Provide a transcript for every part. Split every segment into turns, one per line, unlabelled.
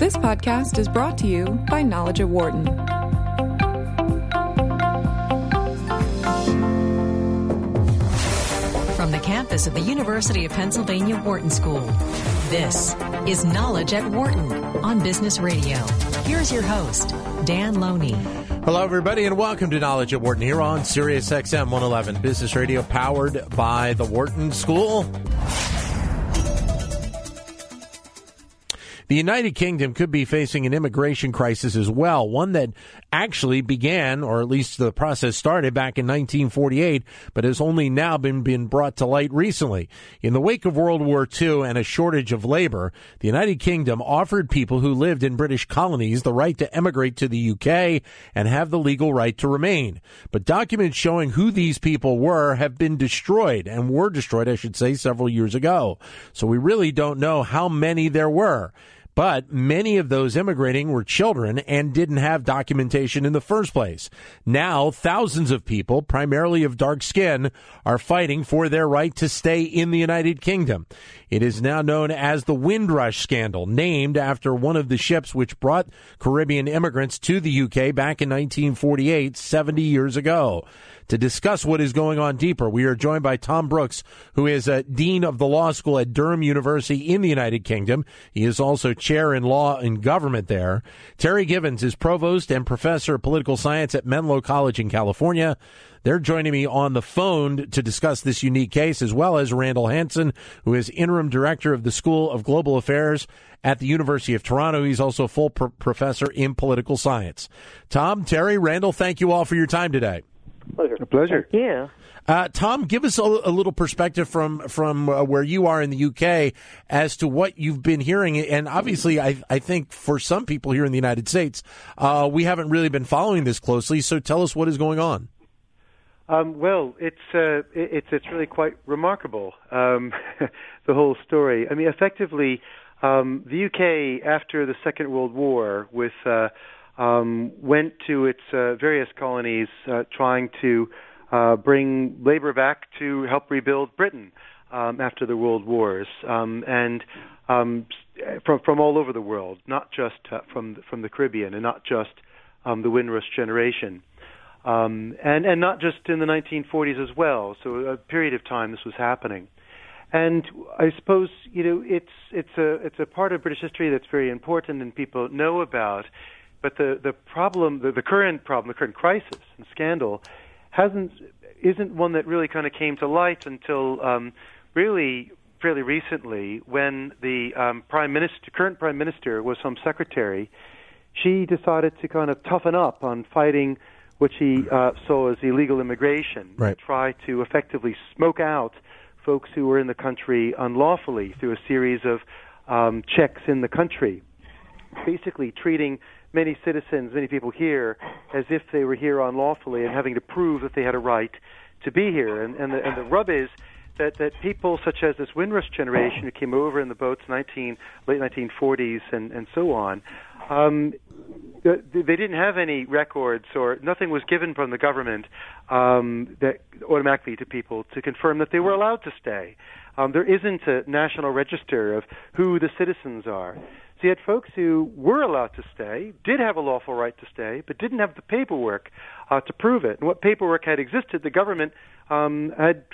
This podcast is brought to you by Knowledge at Wharton.
From the campus of the University of Pennsylvania Wharton School, this is Knowledge at Wharton on Business Radio. Here's your host, Dan Loney.
Hello, everybody, and welcome to Knowledge at Wharton here on Sirius XM 111 Business Radio, powered by the Wharton School. The United Kingdom could be facing an immigration crisis as well, one that actually began, or at least the process started back in 1948, but has only now been, been brought to light recently. In the wake of World War II and a shortage of labor, the United Kingdom offered people who lived in British colonies the right to emigrate to the UK and have the legal right to remain. But documents showing who these people were have been destroyed and were destroyed, I should say, several years ago. So we really don't know how many there were. But many of those immigrating were children and didn't have documentation in the first place. Now, thousands of people, primarily of dark skin, are fighting for their right to stay in the United Kingdom. It is now known as the Windrush scandal, named after one of the ships which brought Caribbean immigrants to the UK back in 1948, 70 years ago. To discuss what is going on deeper, we are joined by Tom Brooks, who is a dean of the law school at Durham University in the United Kingdom. He is also chair in law and government there. Terry Givens is provost and professor of political science at Menlo College in California. They're joining me on the phone to discuss this unique case, as well as Randall Hansen, who is interim director of the School of Global Affairs at the University of Toronto. He's also a full pro- professor in political science. Tom, Terry, Randall, thank you all for your time today.
Pleasure.
A pleasure.
Yeah.
Uh, Tom, give us a, a, little perspective from from uh, where you are in the UK as to what you've been hearing, and obviously, I, I think for some people here in the United States, uh, we haven't really been following this closely. So, tell us what is going on.
Um, well, it's uh, it's it's really quite remarkable um, the whole story. I mean, effectively, um, the UK after the Second World War, with uh, um, went to its uh, various colonies uh, trying to uh, bring labor back to help rebuild Britain um, after the world wars, um, and um, from from all over the world, not just uh, from from the Caribbean, and not just um, the Windrush generation, um, and and not just in the 1940s as well. So a period of time this was happening. And I suppose you know it's it's a it's a part of British history that's very important and people know about. But the the problem, the, the current problem, the current crisis and scandal, hasn't isn't one that really kind of came to light until um, really fairly recently when the um, prime minister, current prime minister, was Home Secretary. She decided to kind of toughen up on fighting what she uh, saw as illegal immigration,
right.
try to effectively smoke out folks who were in the country unlawfully through a series of um, checks in the country, basically treating many citizens, many people here, as if they were here unlawfully and having to prove that they had a right to be here. And, and, the, and the rub is that, that people such as this Windrush generation who came over in the boats 19, late 1940s and, and so on, um, they didn't have any records or nothing was given from the government um, that automatically to people to confirm that they were allowed to stay. Um, there isn't a national register of who the citizens are. So you had folks who were allowed to stay, did have a lawful right to stay, but didn't have the paperwork uh, to prove it. And what paperwork had existed, the government um, had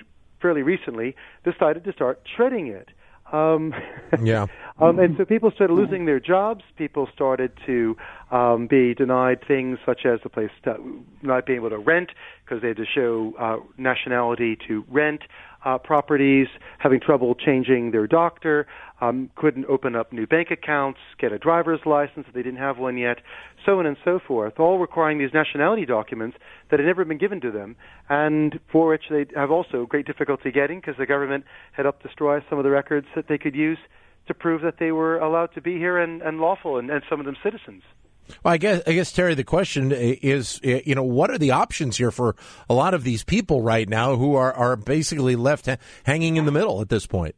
fairly recently decided to start shredding it. Um,
yeah.
um, and so people started losing their jobs. People started to um, be denied things such as the place to, not being able to rent because they had to show uh, nationality to rent uh, properties, having trouble changing their doctor, um, couldn't open up new bank accounts, get a driver's license if they didn't have one yet, so on and so forth, all requiring these nationality documents that had never been given to them, and for which they have also great difficulty getting because the government had helped destroy some of the records that they could use to prove that they were allowed to be here and, and lawful, and, and some of them citizens.
Well, I guess, I guess Terry, the question is, you know, what are the options here for a lot of these people right now who are, are basically left hanging in the middle at this point?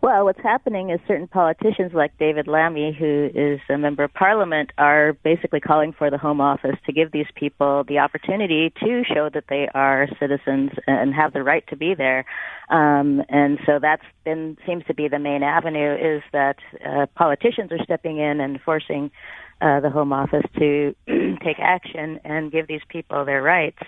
Well, what's happening is certain politicians like David Lammy, who is a member of parliament, are basically calling for the Home Office to give these people the opportunity to show that they are citizens and have the right to be there. Um, and so that's been seems to be the main avenue is that uh, politicians are stepping in and forcing uh, the Home Office to take action and give these people their rights.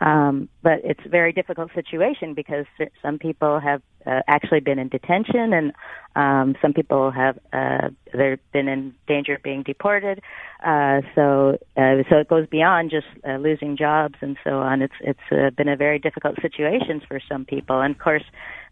Um, but it's a very difficult situation because some people have uh, actually been in detention, and um, some people have uh, they've been in danger of being deported. Uh, so uh, so it goes beyond just uh, losing jobs and so on. It's it's uh, been a very difficult situation for some people, and of course,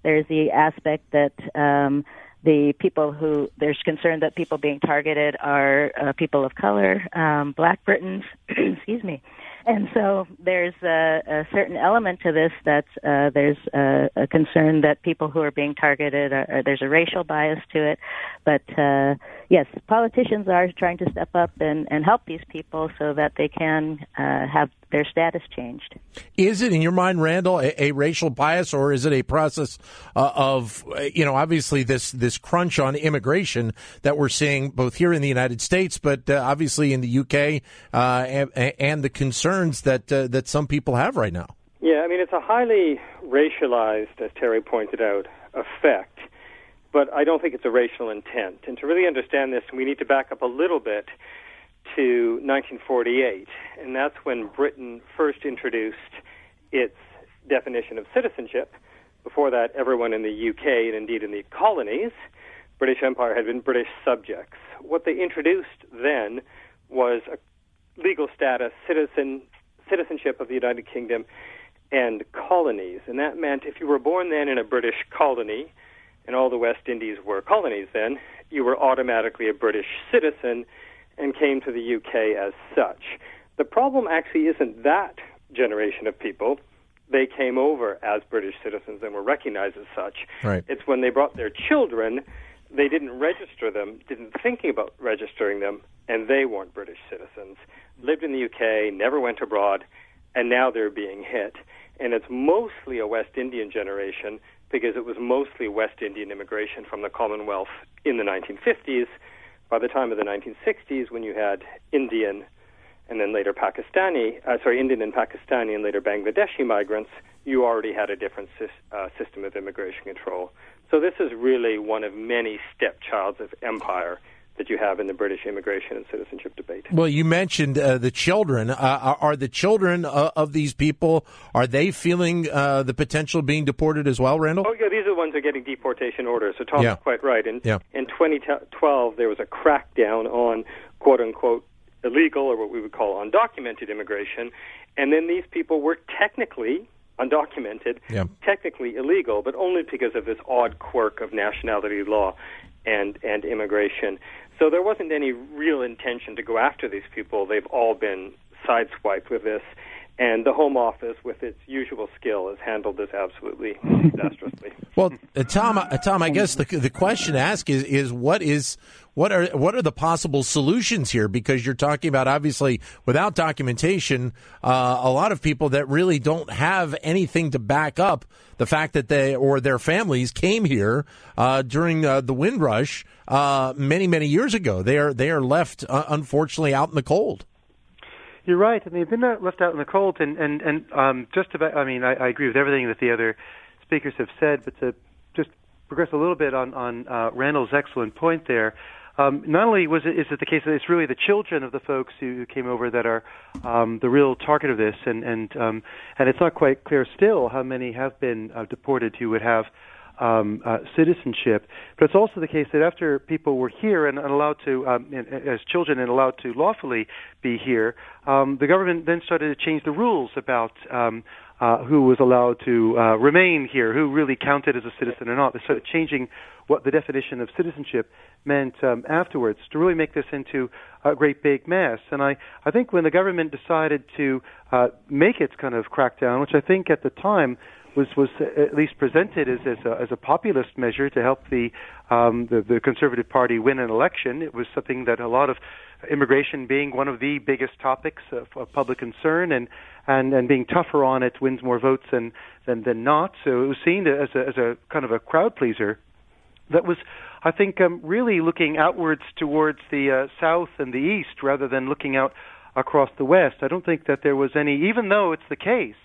there's the aspect that. Um, the people who there's concern that people being targeted are uh, people of color, um, Black Britons, excuse me, and so there's a, a certain element to this that uh, there's a, a concern that people who are being targeted are, are, there's a racial bias to it. But uh, yes, politicians are trying to step up and, and help these people so that they can uh, have their status changed.
Is it, in your mind, Randall, a, a racial bias, or is it a process uh, of, you know, obviously this this crunch on immigration that we're seeing both here in the United States, but uh, obviously in the UK, uh, and, and, the concerns that uh, that some people have right now?
Yeah, I mean, it's a highly racialized, as Terry pointed out, effect. But I don't think it's a racial intent. And to really understand this, we need to back up a little bit to 1948, and that's when Britain first introduced its definition of citizenship. Before that, everyone in the UK and indeed in the colonies, British Empire had been British subjects. What they introduced then was a legal status, citizen, citizenship of the United Kingdom and colonies. And that meant if you were born then in a British colony, and all the West Indies were colonies then, you were automatically a British citizen and came to the UK as such. The problem actually isn't that generation of people. They came over as British citizens and were recognized as such.
Right.
It's when they brought their children, they didn't register them, didn't thinking about registering them, and they weren't British citizens. Lived in the UK, never went abroad, and now they're being hit. And it's mostly a West Indian generation because it was mostly West Indian immigration from the Commonwealth in the 1950s by the time of the 1960s, when you had Indian and then later Pakistani, uh, sorry, Indian and Pakistani and later Bangladeshi migrants, you already had a different uh, system of immigration control. So this is really one of many stepchilds of empire that you have in the British immigration and citizenship debate.
Well, you mentioned uh, the children. Uh, are the children uh, of these people are they feeling uh, the potential of being deported as well, Randall?
Oh yeah, these are the ones who are getting deportation orders. So Tom's
yeah.
quite right. In
yeah.
in 2012, there was a crackdown on quote unquote illegal or what we would call undocumented immigration, and then these people were technically undocumented,
yeah.
technically illegal, but only because of this odd quirk of nationality law and and immigration. So there wasn't any real intention to go after these people. They've all been sideswiped with this. And the Home Office, with its usual skill, has handled this absolutely disastrously.
Well, uh, Tom, uh, Tom, I guess the the question to ask is is what is what are what are the possible solutions here? Because you're talking about obviously without documentation, uh, a lot of people that really don't have anything to back up the fact that they or their families came here uh, during uh, the Windrush uh, many many years ago. They are they are left uh, unfortunately out in the cold.
You're right, and they've been left out in the cold. And and and um, just about, I mean, I, I agree with everything that the other speakers have said, but to just progress a little bit on on uh, Randall's excellent point there um, not only was it, is it the case that it's really the children of the folks who came over that are um, the real target of this, and and um, and it's not quite clear still how many have been uh, deported who would have um, uh, citizenship. But it's also the case that after people were here and, allowed to, um, and, as children, and allowed to lawfully be here, um, the government then started to change the rules about um, uh, who was allowed to uh, remain here, who really counted as a citizen or not. They started changing what the definition of citizenship meant um, afterwards to really make this into a great big mess. And I, I think when the government decided to uh, make its kind of crackdown, which I think at the time was was at least presented as as a, as a populist measure to help the, um, the the Conservative Party win an election. It was something that a lot of immigration being one of the biggest topics of, of public concern and and and being tougher on it wins more votes than than than not. So it was seen as a as a kind of a crowd pleaser that was, I think, um, really looking outwards towards the uh, south and the east rather than looking out across the west. I don't think that there was any, even though it's the case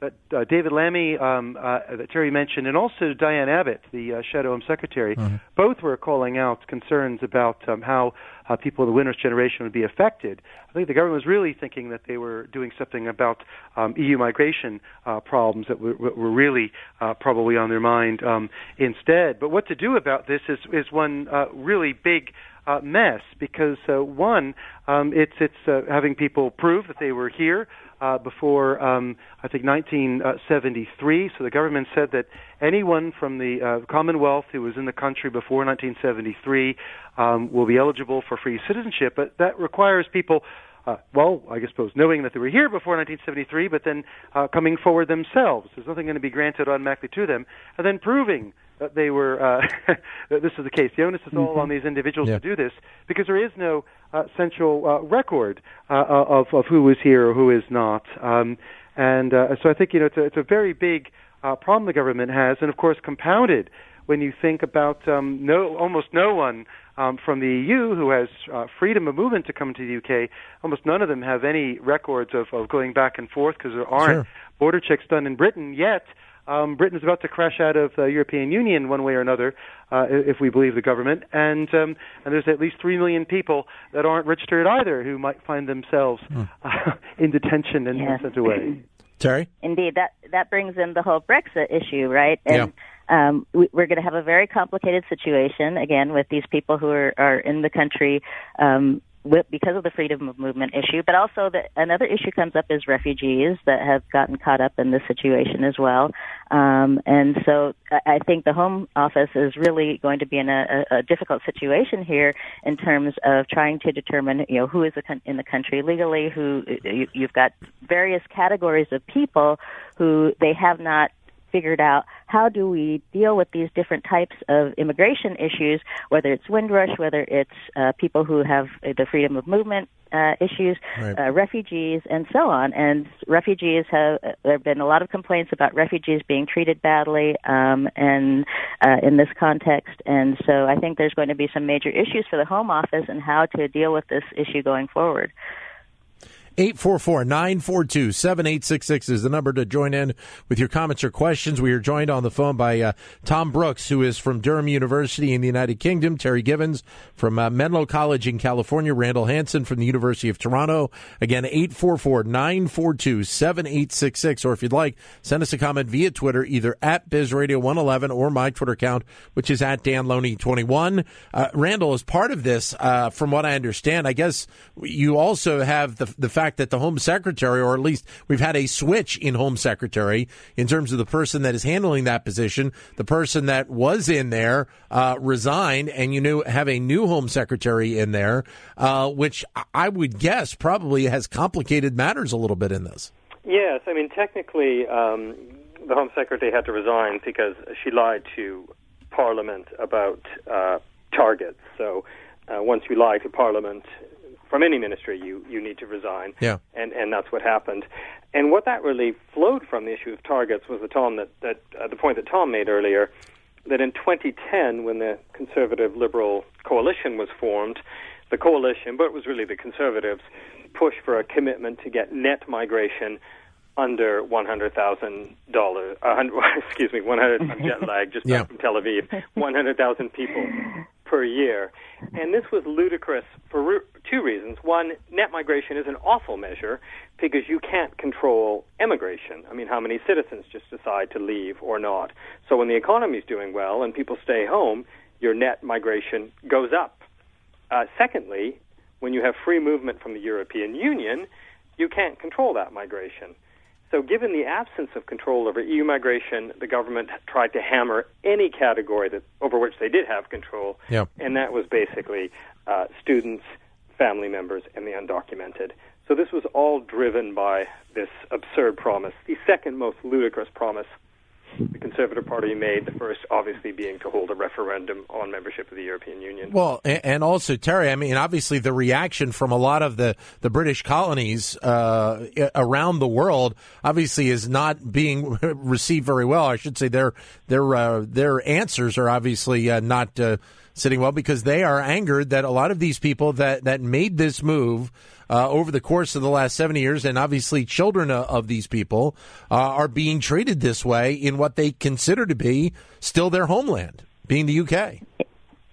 that uh, David Lammy, um, uh, that Terry mentioned, and also Diane Abbott, the uh, Shadow Home Secretary, mm-hmm. both were calling out concerns about um, how uh, people of the Windrush generation would be affected. I think the government was really thinking that they were doing something about um, EU migration uh, problems that were, were really uh, probably on their mind um, instead. But what to do about this is, is one uh, really big uh, mess because uh, one, um, it's it's uh, having people prove that they were here uh, before um, I think 1973. So the government said that anyone from the uh, Commonwealth who was in the country before 1973 um, will be eligible for free citizenship, but that requires people. Uh, well, I suppose knowing that they were here before 1973, but then uh, coming forward themselves. There's nothing going to be granted automatically to them, and then proving that they were uh, that this is the case. The onus is all mm-hmm. on these individuals yeah. to do this because there is no uh, central uh, record uh, uh, of of who is here or who is not. Um, and uh, so I think you know it's a, it's a very big uh, problem the government has, and of course compounded when you think about um, no almost no one um, from the EU who has uh, freedom of movement to come to the UK. Almost none of them have any records of, of going back and forth because there aren't sure. border checks done in Britain yet um, Britain's about to crash out of the European Union one way or another, uh, if we believe the government. And um, and there's at least three million people that aren't registered either who might find themselves mm. uh, in detention and yes. sent away.
Terry,
indeed, that that brings in the whole Brexit issue, right? And, yeah. Um, we, we're going to have a very complicated situation again with these people who are, are in the country um, because of the freedom of movement issue, but also the, another issue comes up is refugees that have gotten caught up in this situation as well. Um, and so I think the Home Office is really going to be in a, a, difficult situation here in terms of trying to determine, you know, who is in the country legally, who you, you've got various categories of people who they have not figured out how do we deal with these different types of immigration issues, whether it's Windrush, whether it's uh, people who have the freedom of movement uh, issues, right. uh, refugees, and so on. And refugees have there have been a lot of complaints about refugees being treated badly, um, and uh, in this context. And so I think there's going to be some major issues for the Home Office and how to deal with this issue going forward.
844 942 7866 is the number to join in with your comments or questions. We are joined on the phone by uh, Tom Brooks, who is from Durham University in the United Kingdom, Terry Givens from uh, Menlo College in California, Randall Hansen from the University of Toronto. Again, 844 942 7866. Or if you'd like, send us a comment via Twitter, either at BizRadio111 or my Twitter account, which is at DanLoney21. Uh, Randall, as part of this, uh, from what I understand, I guess you also have the, the fact fact that the Home Secretary, or at least we've had a switch in Home Secretary in terms of the person that is handling that position. The person that was in there uh, resigned, and you knew have a new Home Secretary in there, uh, which I would guess probably has complicated matters a little bit in this.
Yes, I mean technically, um, the Home Secretary had to resign because she lied to Parliament about uh, targets. So uh, once you lie to Parliament, from any ministry, you you need to resign.
Yeah.
And and that's what happened. And what that really flowed from the issue of targets was the Tom that that uh, the point that Tom made earlier that in 2010 when the conservative liberal coalition was formed, the coalition, but it was really the conservatives, pushed for a commitment to get net migration under one hundred thousand dollars. Excuse me, one hundred jet lag just yeah. from Tel Aviv. One hundred thousand people per year. And this was ludicrous for re- two reasons. One, net migration is an awful measure because you can't control emigration. I mean, how many citizens just decide to leave or not? So when the economy is doing well and people stay home, your net migration goes up. Uh, secondly, when you have free movement from the European Union, you can't control that migration. So, given the absence of control over EU migration, the government tried to hammer any category that over which they did have control,
yep.
and that was basically uh, students, family members, and the undocumented. So this was all driven by this absurd promise, the second most ludicrous promise the Conservative Party made, the first obviously being to hold a referendum on membership of the European Union.
Well, and also, Terry, I mean, obviously the reaction from a lot of the, the British colonies uh, around the world obviously is not being received very well. I should say their, their, uh, their answers are obviously uh, not uh, sitting well because they are angered that a lot of these people that, that made this move uh, over the course of the last 70 years, and obviously children of these people uh, are being treated this way in what they consider to be still their homeland, being the UK.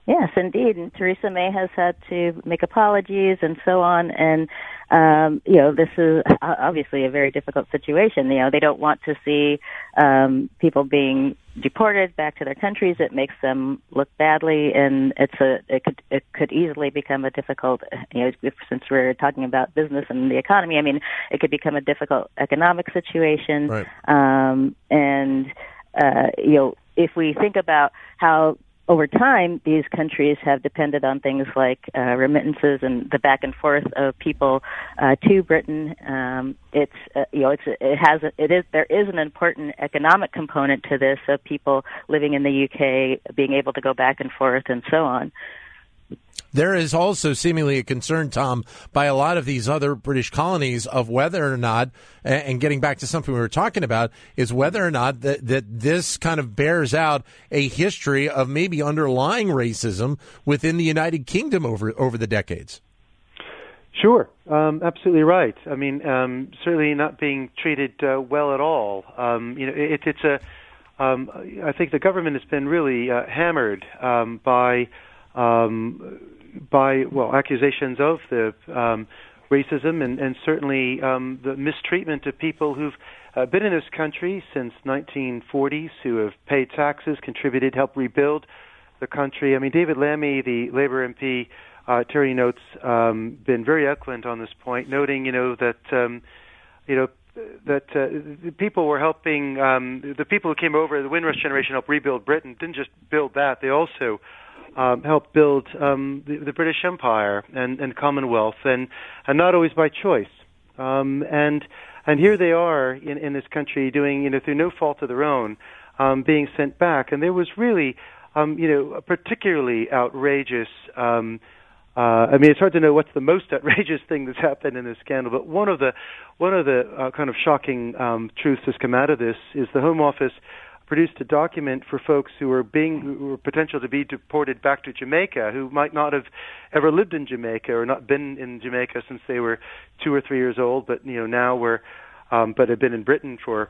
Yes, indeed. And Theresa May has had to make apologies and so on. And um, you know, this is obviously a very difficult situation. You know, they don't want to see um, people being deported back to their countries. It makes them look badly, and it's a it could it could easily become a difficult. You know, if, since we're talking about business and the economy, I mean, it could become a difficult economic situation.
Right.
Um, and uh, you know, if we think about how over time, these countries have depended on things like uh, remittances and the back and forth of people uh, to Britain. Um, it's uh, you know it's it has a, it is there is an important economic component to this of people living in the UK being able to go back and forth and so on.
There is also seemingly a concern, Tom, by a lot of these other British colonies of whether or not, and getting back to something we were talking about, is whether or not that, that this kind of bears out a history of maybe underlying racism within the United Kingdom over over the decades.
Sure, um, absolutely right. I mean, um, certainly not being treated uh, well at all. Um, you know, it, it's a. Um, I think the government has been really uh, hammered um, by um, by well accusations of the um, racism and, and certainly um, the mistreatment of people who've uh, been in this country since 1940s, who have paid taxes, contributed, helped rebuild the country. I mean, David Lammy, the Labour MP, uh, Terry notes, um, been very eloquent on this point, noting, you know, that um, you know that uh, the people were helping um, the people who came over, the Windrush generation, helped rebuild Britain. Didn't just build that; they also um, helped build um, the, the British Empire and, and Commonwealth, and and not always by choice. Um, and and here they are in, in this country doing, you know, through no fault of their own, um, being sent back. And there was really, um, you know, a particularly outrageous. Um, uh, I mean, it's hard to know what's the most outrageous thing that's happened in this scandal, but one of the one of the uh, kind of shocking um, truths that's come out of this is the Home Office produced a document for folks who were being who were potential to be deported back to Jamaica who might not have ever lived in Jamaica or not been in Jamaica since they were two or three years old, but you know now were um, but had been in Britain for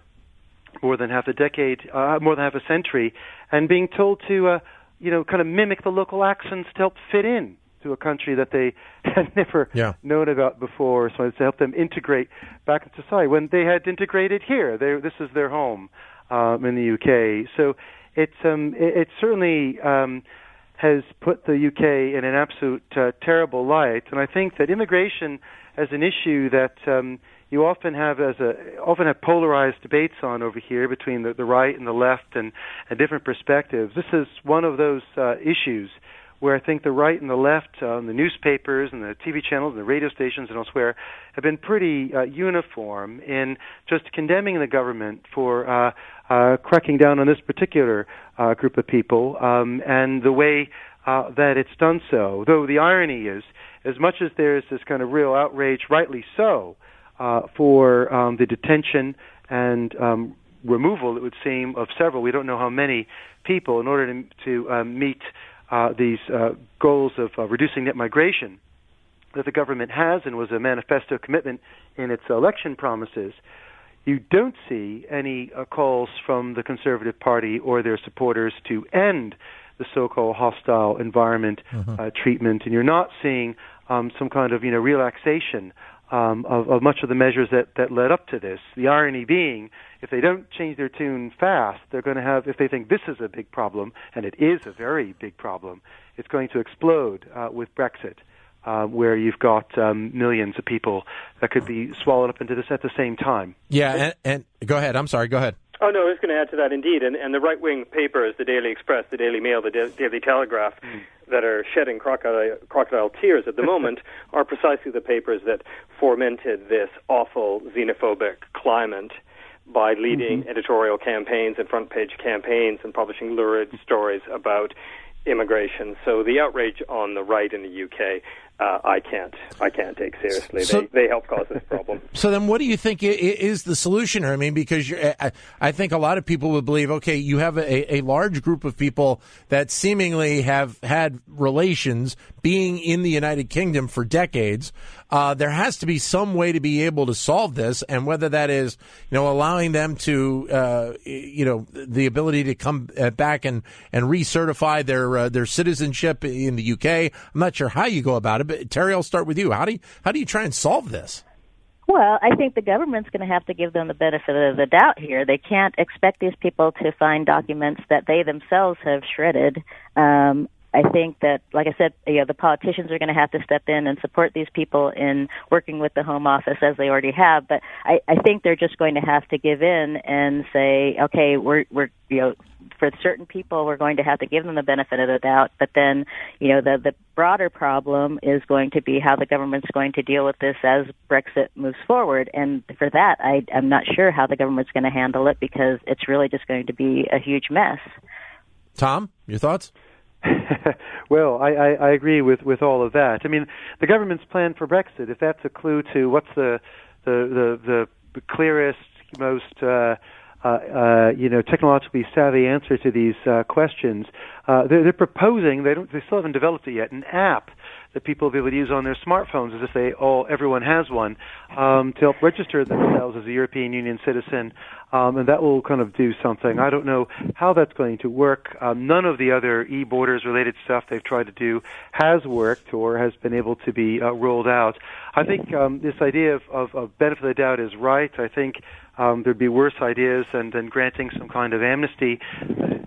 more than half a decade, uh, more than half a century, and being told to uh, you know kind of mimic the local accents to help fit in to a country that they had never
yeah.
known about before, so it's to help them integrate back in society when they had integrated here. They, this is their home um, in the UK. So it's um, it, it certainly um, has put the UK in an absolute uh, terrible light, and I think that immigration as an issue that um, you often have as a often have polarized debates on over here between the, the right and the left and, and different perspectives. This is one of those uh, issues where I think the right and the left, um, the newspapers and the TV channels and the radio stations and elsewhere, have been pretty uh, uniform in just condemning the government for uh, uh, cracking down on this particular uh, group of people um, and the way uh, that it's done so. Though the irony is, as much as there's this kind of real outrage, rightly so, uh, for um, the detention and um, removal, it would seem, of several, we don't know how many people, in order to, to um, meet uh, these uh, goals of uh, reducing net migration that the government has and was a manifesto commitment in its election promises, you don't see any uh, calls from the Conservative Party or their supporters to end the so-called hostile environment mm-hmm. uh, treatment, and you're not seeing um, some kind of you know relaxation um, of, of much of the measures that, that led up to this. The irony being, if they don't change their tune fast, they're going to have, if they think this is a big problem, and it is a very big problem, it's going to explode uh, with Brexit. Uh, where you've got um, millions of people that could be swallowed up into this at the same time.
Yeah, and, and go ahead. I'm sorry. Go ahead.
Oh no, I was going to add to that indeed, and, and the right-wing papers, the Daily Express, the Daily Mail, the da- Daily Telegraph, mm. that are shedding crocodile, crocodile tears at the moment, are precisely the papers that fomented this awful xenophobic climate by leading mm-hmm. editorial campaigns and front page campaigns and publishing lurid stories about immigration. So the outrage on the right in the UK uh, I can't I can't take seriously. So, they, they help cause this problem.
So then, what do you think is the solution? I mean, because I, I think a lot of people would believe, okay, you have a, a large group of people that seemingly have had relations being in the United Kingdom for decades. Uh, there has to be some way to be able to solve this, and whether that is, you know, allowing them to, uh, you know, the ability to come uh, back and and recertify their uh, their citizenship in the UK. I'm not sure how you go about it Terry, I'll start with you. How do you, how do you try and solve this?
Well, I think the government's going to have to give them the benefit of the doubt here. They can't expect these people to find documents that they themselves have shredded. Um, I think that, like I said, you know, the politicians are going to have to step in and support these people in working with the Home Office as they already have. But I, I think they're just going to have to give in and say, okay, we're, we're, you know, for certain people, we're going to have to give them the benefit of the doubt. But then, you know, the the broader problem is going to be how the government's going to deal with this as Brexit moves forward. And for that, I, I'm not sure how the government's going to handle it because it's really just going to be a huge mess.
Tom, your thoughts?
well, I, I, I agree with, with all of that. I mean, the government's plan for Brexit, if that's a clue to what's the the the, the clearest, most uh, uh, uh, you know, technologically savvy answer to these uh, questions. Uh, they're, they're proposing they don't they still haven't developed it yet an app that people will be able to use on their smartphones as if they all everyone has one um, to help register themselves as a European Union citizen, um, and that will kind of do something. I don't know how that's going to work. Um, none of the other e-borders related stuff they've tried to do has worked or has been able to be uh, rolled out. I think um, this idea of, of, of benefit of the doubt is right. I think um, there'd be worse ideas and, and granting some kind of amnesty.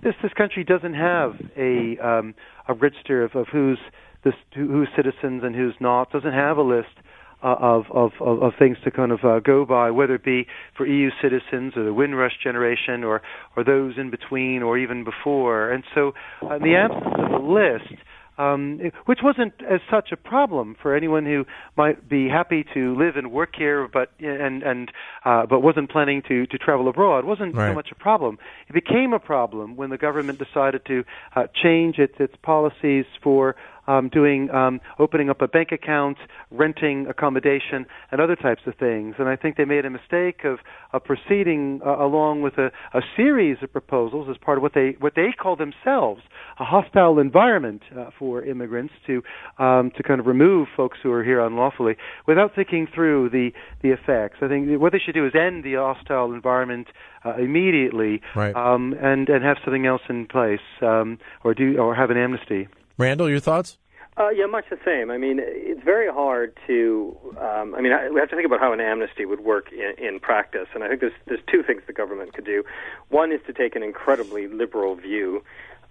This this country doesn't have a um, a register of, of who's this who's citizens and who's not. Doesn't have a list uh, of, of, of of things to kind of uh, go by, whether it be for EU citizens or the Windrush generation or or those in between or even before. And so, uh, in the absence of a list um, which wasn't as such a problem for anyone who might be happy to live and work here, but and and uh, but wasn't planning to to travel abroad. Wasn't right. so much a problem. It became a problem when the government decided to uh, change its its policies for um, doing um, opening up a bank account, renting accommodation, and other types of things. And I think they made a mistake of, of proceeding uh, along with a, a series of proposals as part of what they what they call themselves a hostile environment uh, for immigrants to um, to kind of remove folks who are here unlawfully without thinking through the the effects. I think what they should do is end the hostile environment uh, immediately
right.
um, and and have something else in place um, or do or have an amnesty.
Randall, your thoughts?
Uh, yeah, much the same. I mean, it's very hard to. Um, I mean, I, we have to think about how an amnesty would work in, in practice, and I think there's there's two things the government could do. One is to take an incredibly liberal view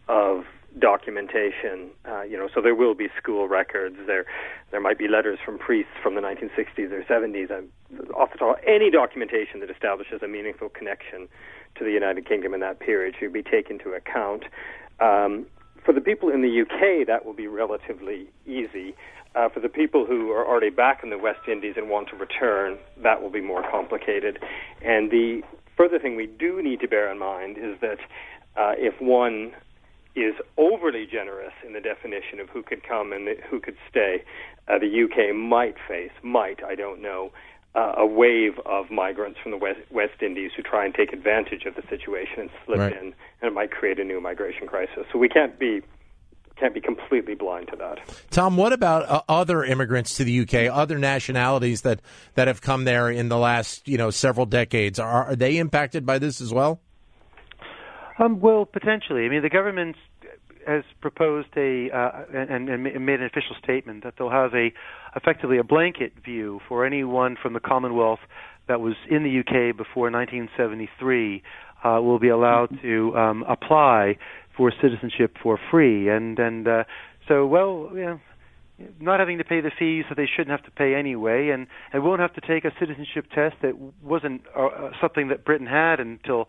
of documentation. Uh, you know, so there will be school records. There, there might be letters from priests from the 1960s or 70s. I'm, off the top, any documentation that establishes a meaningful connection to the United Kingdom in that period should be taken into account. Um, for the people in the UK, that will be relatively easy. Uh, for the people who are already back in the West Indies and want to return, that will be more complicated. And the further thing we do need to bear in mind is that uh, if one is overly generous in the definition of who could come and who could stay, uh, the UK might face, might, I don't know, uh, a wave of migrants from the West, West Indies who try and take advantage of the situation and slip
right.
in, and it might create a new migration crisis. So we can't be can't be completely blind to that.
Tom, what about uh, other immigrants to the UK, other nationalities that, that have come there in the last you know several decades? Are, are they impacted by this as well?
Um, well, potentially. I mean, the government has proposed a uh, and, and made an official statement that they'll have a effectively a blanket view for anyone from the Commonwealth that was in the UK before 1973 uh, will be allowed to um, apply for citizenship for free, and and uh, so well, know, not having to pay the fees that they shouldn't have to pay anyway, and and won't have to take a citizenship test that wasn't uh, something that Britain had until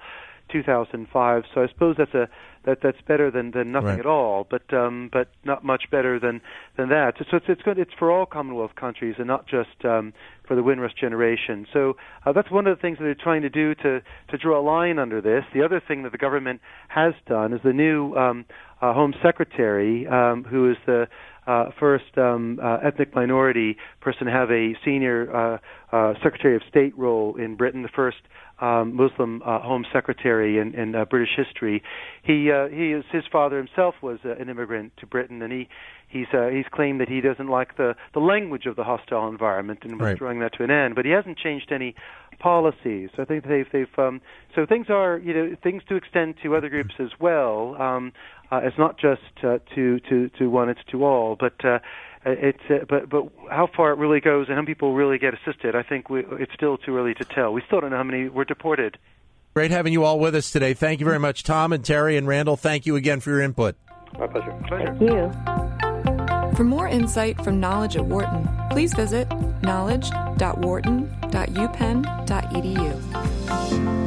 2005. So I suppose that's a that that's better than than nothing
Right.
at all, but um, but not much better than than that. So it's it's good. It's for all Commonwealth countries and not just um, for the Windrush generation. So uh, that's one of the things that they're trying to do to to draw a line under this. The other thing that the government has done is the new um, uh, Home Secretary, um, who is the uh, first um, uh, ethnic minority person to have a senior uh, uh, Secretary of State role in Britain, the first um, Muslim uh, Home Secretary in, in uh, British history. He uh, he is his father himself was uh, an immigrant to Britain, and he he's uh, he's claimed that he doesn't like the the language of the hostile environment and was
Right.
drawing that to an end. But he hasn't changed any policies. So I think they've they've um, so things are you know things do extend to other groups as well. Um, uh, it's not just uh, to to to one; it's to all. But uh, it's uh, but but how far it really goes and how people really get assisted, I think we, it's still too early to tell. We still don't know how many were deported.
Great having you all with us today. Thank you very much, Tom and Terry and Randall. Thank you again for your input.
My pleasure.
Pleasure.
Thank you.
For more insight from Knowledge at Wharton, please visit knowledge.wharton.upenn.edu.